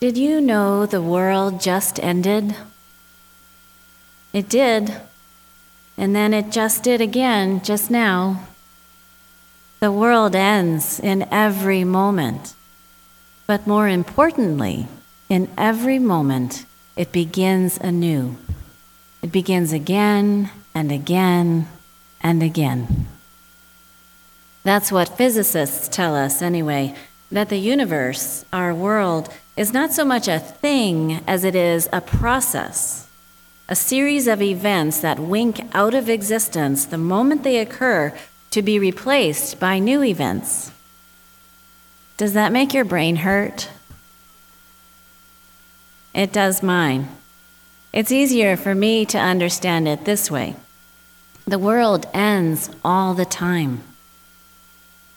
Did you know the world just ended? It did. And then it just did again just now. The world ends in every moment. But more importantly, in every moment, it begins anew. It begins again and again and again. That's what physicists tell us, anyway, that the universe, our world, is not so much a thing as it is a process, a series of events that wink out of existence the moment they occur to be replaced by new events. Does that make your brain hurt? It does mine. It's easier for me to understand it this way the world ends all the time.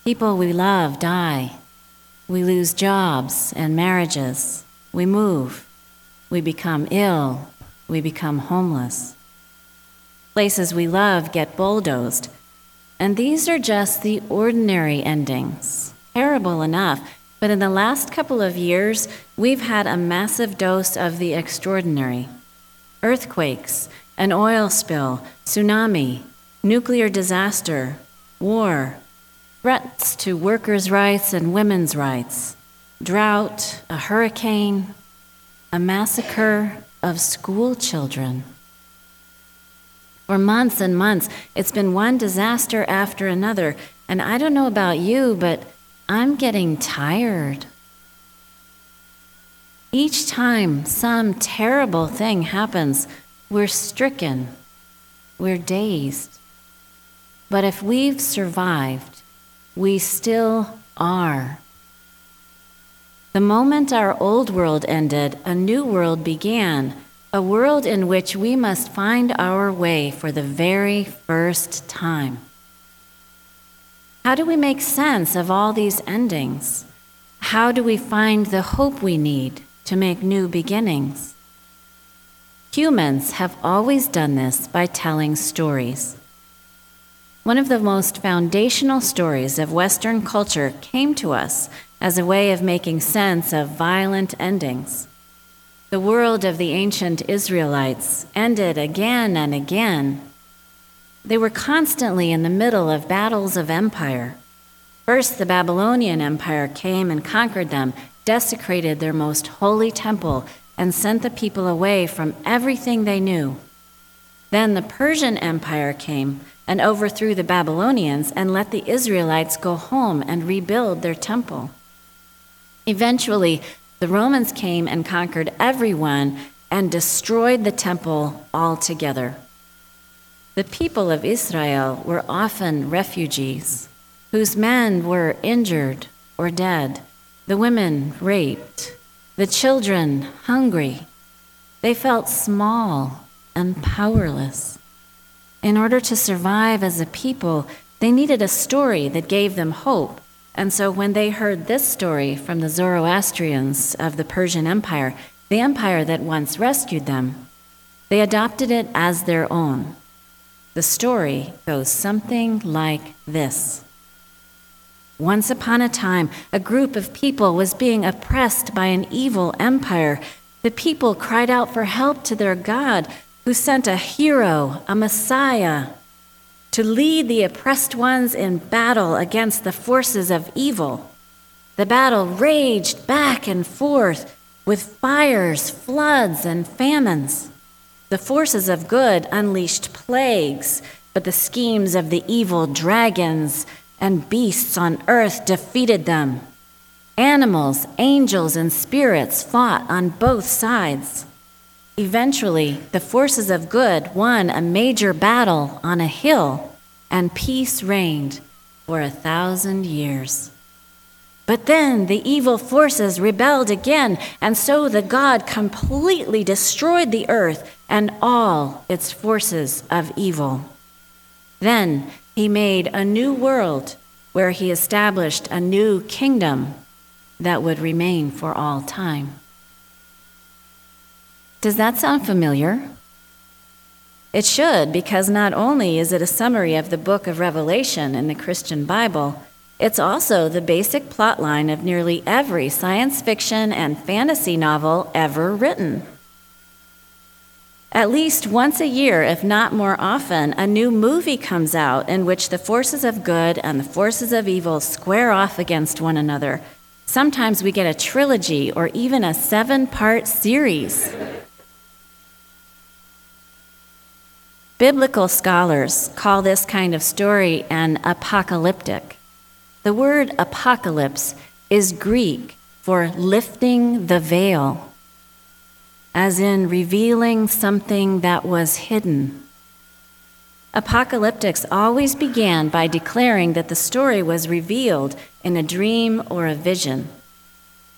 People we love die. We lose jobs and marriages. We move. We become ill. We become homeless. Places we love get bulldozed. And these are just the ordinary endings. Terrible enough, but in the last couple of years, we've had a massive dose of the extraordinary earthquakes, an oil spill, tsunami, nuclear disaster, war, threats to workers' rights and women's rights, drought, a hurricane, a massacre of school children. For months and months, it's been one disaster after another. And I don't know about you, but I'm getting tired. Each time some terrible thing happens, we're stricken, we're dazed. But if we've survived, we still are. The moment our old world ended, a new world began, a world in which we must find our way for the very first time. How do we make sense of all these endings? How do we find the hope we need to make new beginnings? Humans have always done this by telling stories. One of the most foundational stories of Western culture came to us as a way of making sense of violent endings. The world of the ancient Israelites ended again and again. They were constantly in the middle of battles of empire. First, the Babylonian Empire came and conquered them, desecrated their most holy temple, and sent the people away from everything they knew. Then the Persian Empire came and overthrew the Babylonians and let the Israelites go home and rebuild their temple. Eventually, the Romans came and conquered everyone and destroyed the temple altogether. The people of Israel were often refugees whose men were injured or dead, the women raped, the children hungry. They felt small and powerless. In order to survive as a people, they needed a story that gave them hope. And so when they heard this story from the Zoroastrians of the Persian Empire, the empire that once rescued them, they adopted it as their own. The story goes something like this Once upon a time, a group of people was being oppressed by an evil empire. The people cried out for help to their God, who sent a hero, a Messiah, to lead the oppressed ones in battle against the forces of evil. The battle raged back and forth with fires, floods, and famines. The forces of good unleashed plagues, but the schemes of the evil dragons and beasts on earth defeated them. Animals, angels, and spirits fought on both sides. Eventually, the forces of good won a major battle on a hill, and peace reigned for a thousand years. But then the evil forces rebelled again, and so the God completely destroyed the earth and all its forces of evil. Then he made a new world where he established a new kingdom that would remain for all time. Does that sound familiar? It should, because not only is it a summary of the book of Revelation in the Christian Bible, It's also the basic plotline of nearly every science fiction and fantasy novel ever written. At least once a year, if not more often, a new movie comes out in which the forces of good and the forces of evil square off against one another. Sometimes we get a trilogy or even a seven part series. Biblical scholars call this kind of story an apocalyptic. The word apocalypse is Greek for lifting the veil as in revealing something that was hidden. Apocalyptics always began by declaring that the story was revealed in a dream or a vision,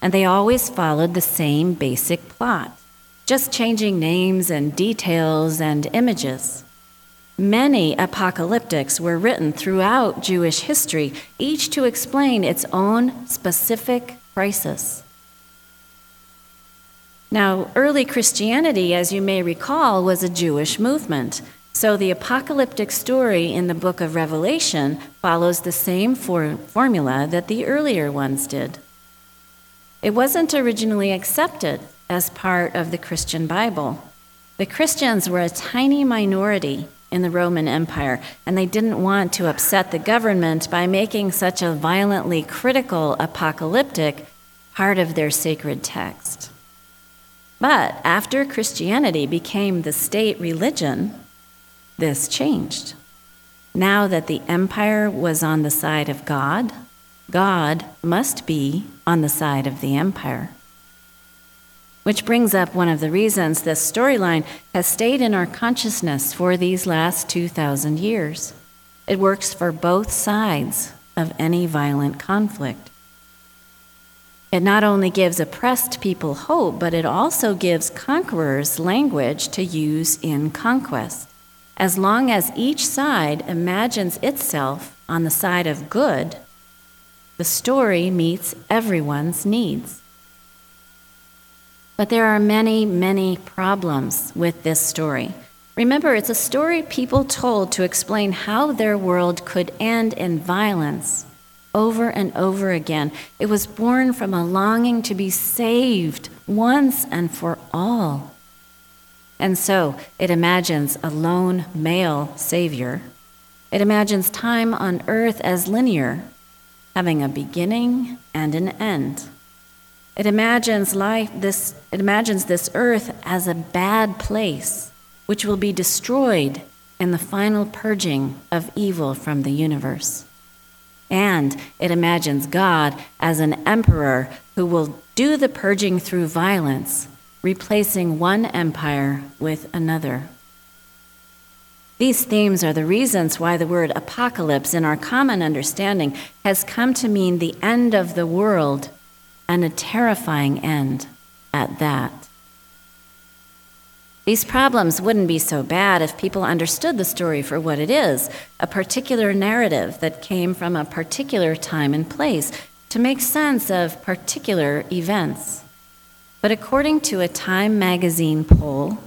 and they always followed the same basic plot, just changing names and details and images. Many apocalyptics were written throughout Jewish history, each to explain its own specific crisis. Now, early Christianity, as you may recall, was a Jewish movement. So the apocalyptic story in the book of Revelation follows the same for- formula that the earlier ones did. It wasn't originally accepted as part of the Christian Bible. The Christians were a tiny minority in the Roman Empire, and they didn't want to upset the government by making such a violently critical apocalyptic part of their sacred text. But after Christianity became the state religion, this changed. Now that the empire was on the side of God, God must be on the side of the empire. Which brings up one of the reasons this storyline has stayed in our consciousness for these last 2,000 years. It works for both sides of any violent conflict. It not only gives oppressed people hope, but it also gives conquerors language to use in conquest. As long as each side imagines itself on the side of good, the story meets everyone's needs. But there are many, many problems with this story. Remember, it's a story people told to explain how their world could end in violence over and over again. It was born from a longing to be saved once and for all. And so it imagines a lone male Savior. It imagines time on earth as linear, having a beginning and an end. It imagines life this it imagines this earth as a bad place which will be destroyed in the final purging of evil from the universe. And it imagines God as an emperor who will do the purging through violence, replacing one empire with another. These themes are the reasons why the word apocalypse, in our common understanding, has come to mean the end of the world and a terrifying end at that. These problems wouldn't be so bad if people understood the story for what it is a particular narrative that came from a particular time and place to make sense of particular events. But according to a Time magazine poll,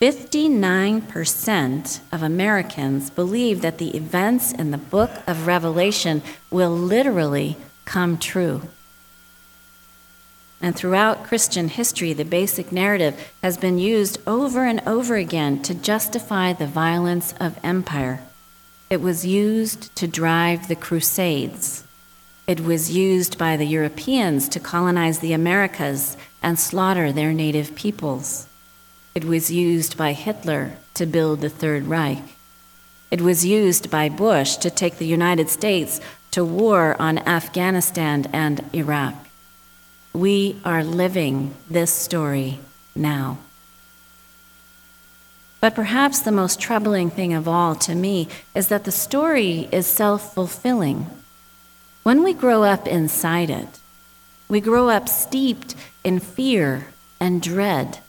59% of Americans believe that the events in the book of Revelation will literally come true. And throughout Christian history, the basic narrative has been used over and over again to justify the violence of empire. It was used to drive the Crusades. It was used by the Europeans to colonize the Americas and slaughter their native peoples. It was used by Hitler to build the Third Reich. It was used by Bush to take the United States to war on Afghanistan and Iraq. We are living this story now. But perhaps the most troubling thing of all to me is that the story is self fulfilling. When we grow up inside it, we grow up steeped in fear and dread.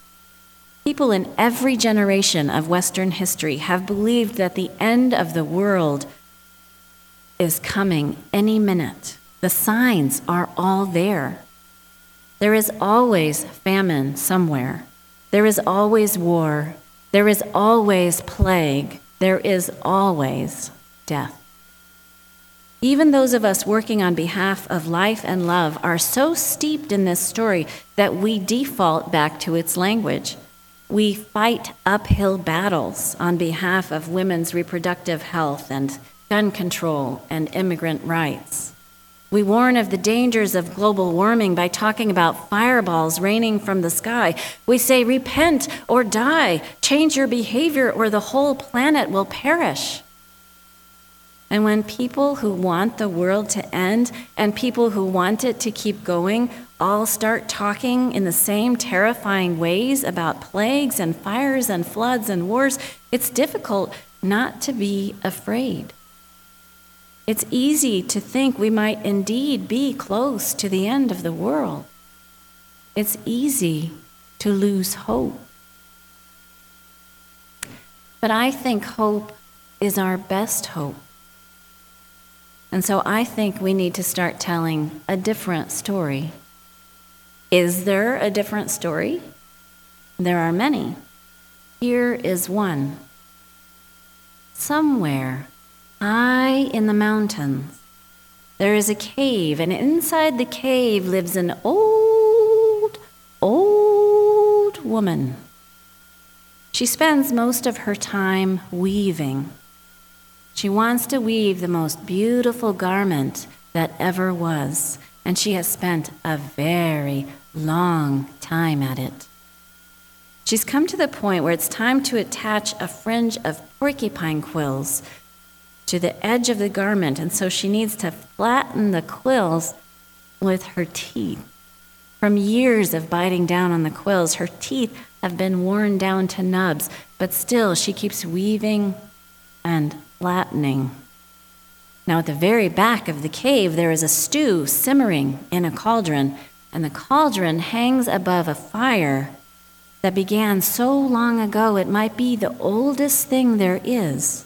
People in every generation of Western history have believed that the end of the world is coming any minute. The signs are all there. There is always famine somewhere. There is always war. There is always plague. There is always death. even those of us working on behalf of life and love, are so steeped in this story that we default back to its language. We fight uphill battles on behalf of women's reproductive health and gun control and immigrant rights. We warn of the dangers of global warming by talking about fireballs raining from the sky. We say, repent or die, change your behavior, or the whole planet will perish. And when people who want the world to end and people who want it to keep going all start talking in the same terrifying ways about plagues and fires and floods and wars, it's difficult not to be afraid. It's easy to think we might indeed be close to the end of the world. It's easy to lose hope. But I think hope is our best hope. And so I think we need to start telling a different story. Is there a different story? There are many. Here is one. Somewhere high in the mountains, there is a cave, and inside the cave lives an old, old woman. She spends most of her time weaving. She wants to weave the most beautiful garment that ever was, and she has spent a very long time at it. She's come to the point where it's time to attach a fringe of porcupine quills to the edge of the garment, and so she needs to flatten the quills with her teeth. From years of biting down on the quills, her teeth have been worn down to nubs, but still she keeps weaving and flattening. Now, at the very back of the cave, there is a stew simmering in a cauldron, and the cauldron hangs above a fire that began so long ago it might be the oldest thing there is.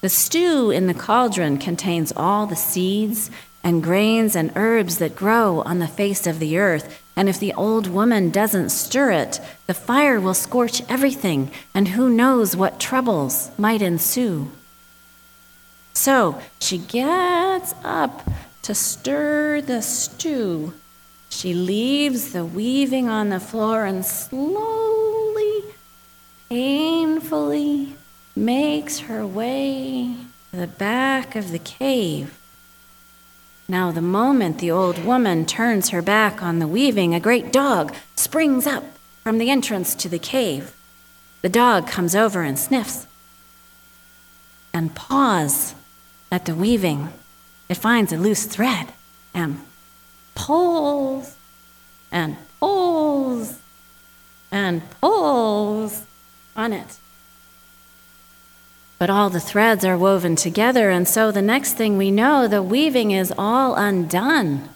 The stew in the cauldron contains all the seeds and grains and herbs that grow on the face of the earth. And if the old woman doesn't stir it, the fire will scorch everything, and who knows what troubles might ensue. So she gets up to stir the stew. She leaves the weaving on the floor and slowly, painfully makes her way to the back of the cave. Now, the moment the old woman turns her back on the weaving, a great dog springs up from the entrance to the cave. The dog comes over and sniffs and paws at the weaving, it finds a loose thread and pulls and pulls and pulls on it. But all the threads are woven together, and so the next thing we know, the weaving is all undone.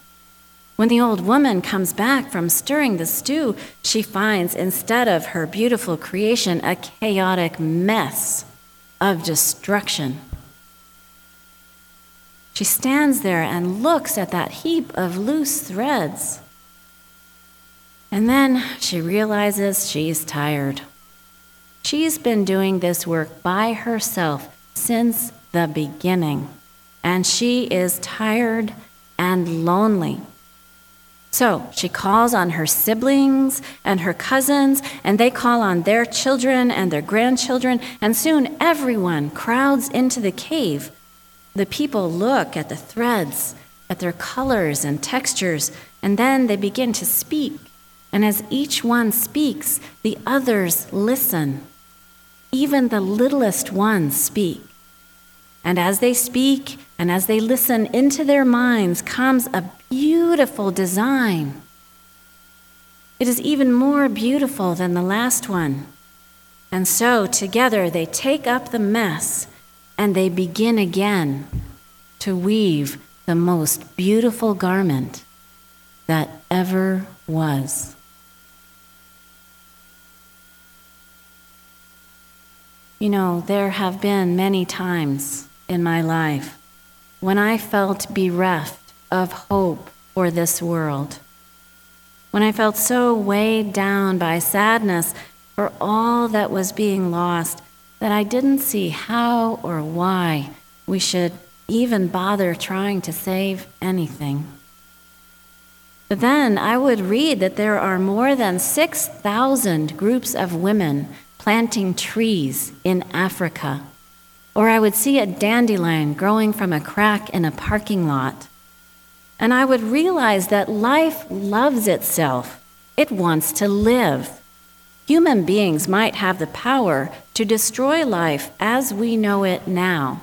When the old woman comes back from stirring the stew, she finds instead of her beautiful creation a chaotic mess of destruction. She stands there and looks at that heap of loose threads. And then she realizes she's tired. She's been doing this work by herself since the beginning, and she is tired and lonely. So she calls on her siblings and her cousins, and they call on their children and their grandchildren, and soon everyone crowds into the cave the people look at the threads, at their colors and textures, and then they begin to speak. And as each one speaks, the others listen. Even the littlest ones speak. And as they speak and as they listen, into their minds comes a beautiful design. It is even more beautiful than the last one. And so together they take up the mess and they begin again to weave the most beautiful garment that ever was. You know, there have been many times in my life when I felt bereft of hope for this world, when I felt so weighed down by sadness for all that was being lost that I didn't see how or why we should even bother trying to save anything. But then I would read that there are more than 6,000 groups of women planting trees in Africa. Or I would see a dandelion growing from a crack in a parking lot. And I would realize that life loves itself, it wants to live. Human beings might have the power to destroy life as we know it now,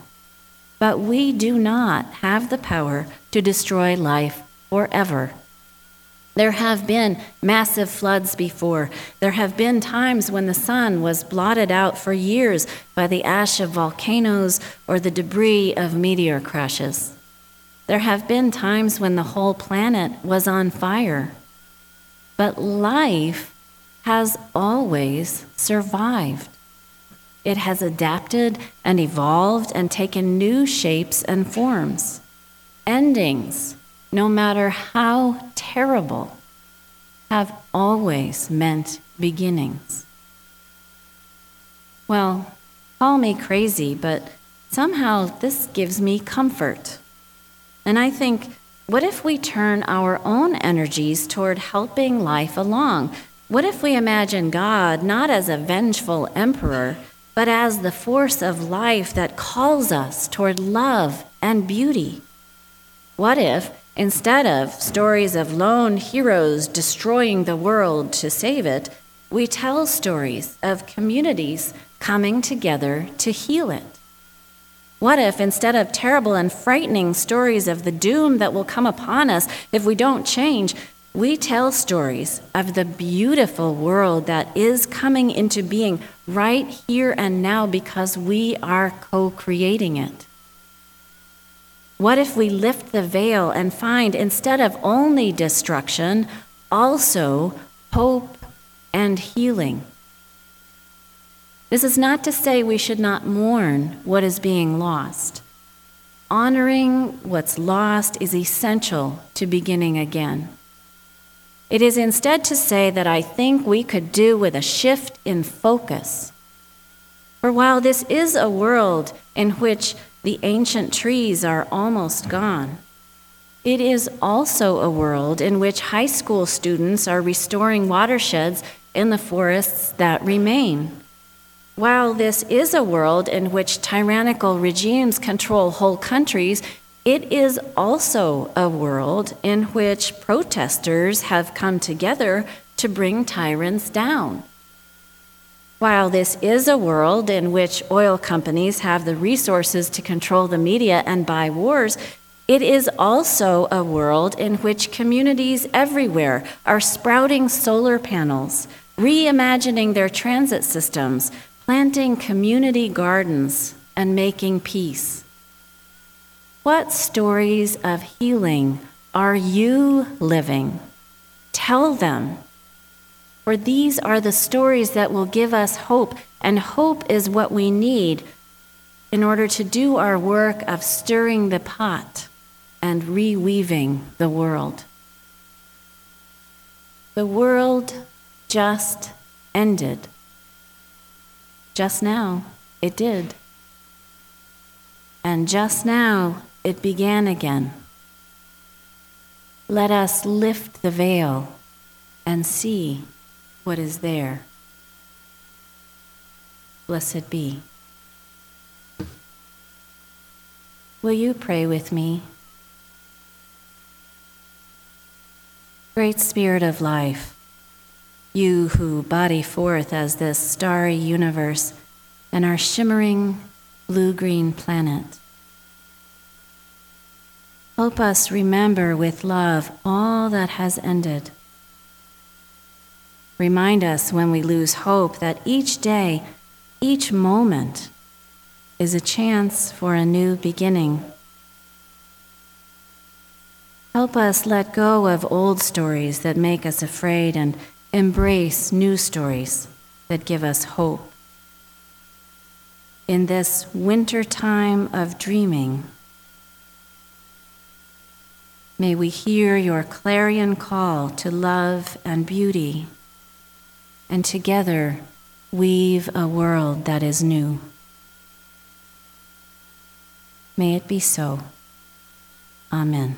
but we do not have the power to destroy life forever. There have been massive floods before. There have been times when the sun was blotted out for years by the ash of volcanoes or the debris of meteor crashes. There have been times when the whole planet was on fire. But life has always survived. It has adapted and evolved and taken new shapes and forms. Endings no matter how terrible, have always meant beginnings. Well, call me crazy, but somehow this gives me comfort. And I think, what if we turn our own energies toward helping life along? What if we imagine God not as a vengeful emperor, but as the force of life that calls us toward love and beauty? What if Instead of stories of lone heroes destroying the world to save it, we tell stories of communities coming together to heal it. What if, instead of terrible and frightening stories of the doom that will come upon us if we don't change, we tell stories of the beautiful world that is coming into being right here and now because we are co creating it? What if we lift the veil and find, instead of only destruction, also hope and healing? This is not to say we should not mourn what is being lost. Honoring what's lost is essential to beginning again. It is instead to say that I think we could do with a shift in focus. For while this is a world in which the ancient trees are almost gone. It is also a world in which high school students are restoring watersheds in the forests that remain. While this is a world in which tyrannical regimes control whole countries, it is also a world in which protesters have come together to bring tyrants down. While this is a world in which oil companies have the resources to control the media and buy wars, it is also a world in which communities everywhere are sprouting solar panels, reimagining their transit systems, planting community gardens, and making peace. What stories of healing are you living? Tell them for these are the stories that will give us hope, and hope is what we need in order to do our work of stirring the pot and reweaving the world. The world just ended. Just now, it did. And just now, it began again. Let us lift the veil and see what is there. Blessed be. Will you pray with me? Great Spirit of life, you who body forth as this starry universe and our shimmering blue green planet, help us remember with love all that has ended Remind us when we lose hope that each day, each moment, is a chance for a new beginning. Help us let go of old stories that make us afraid and embrace new stories that give us hope. In this winter time of dreaming, may we hear your clarion call to love and beauty and together weave a world that is new. May it be so. Amen.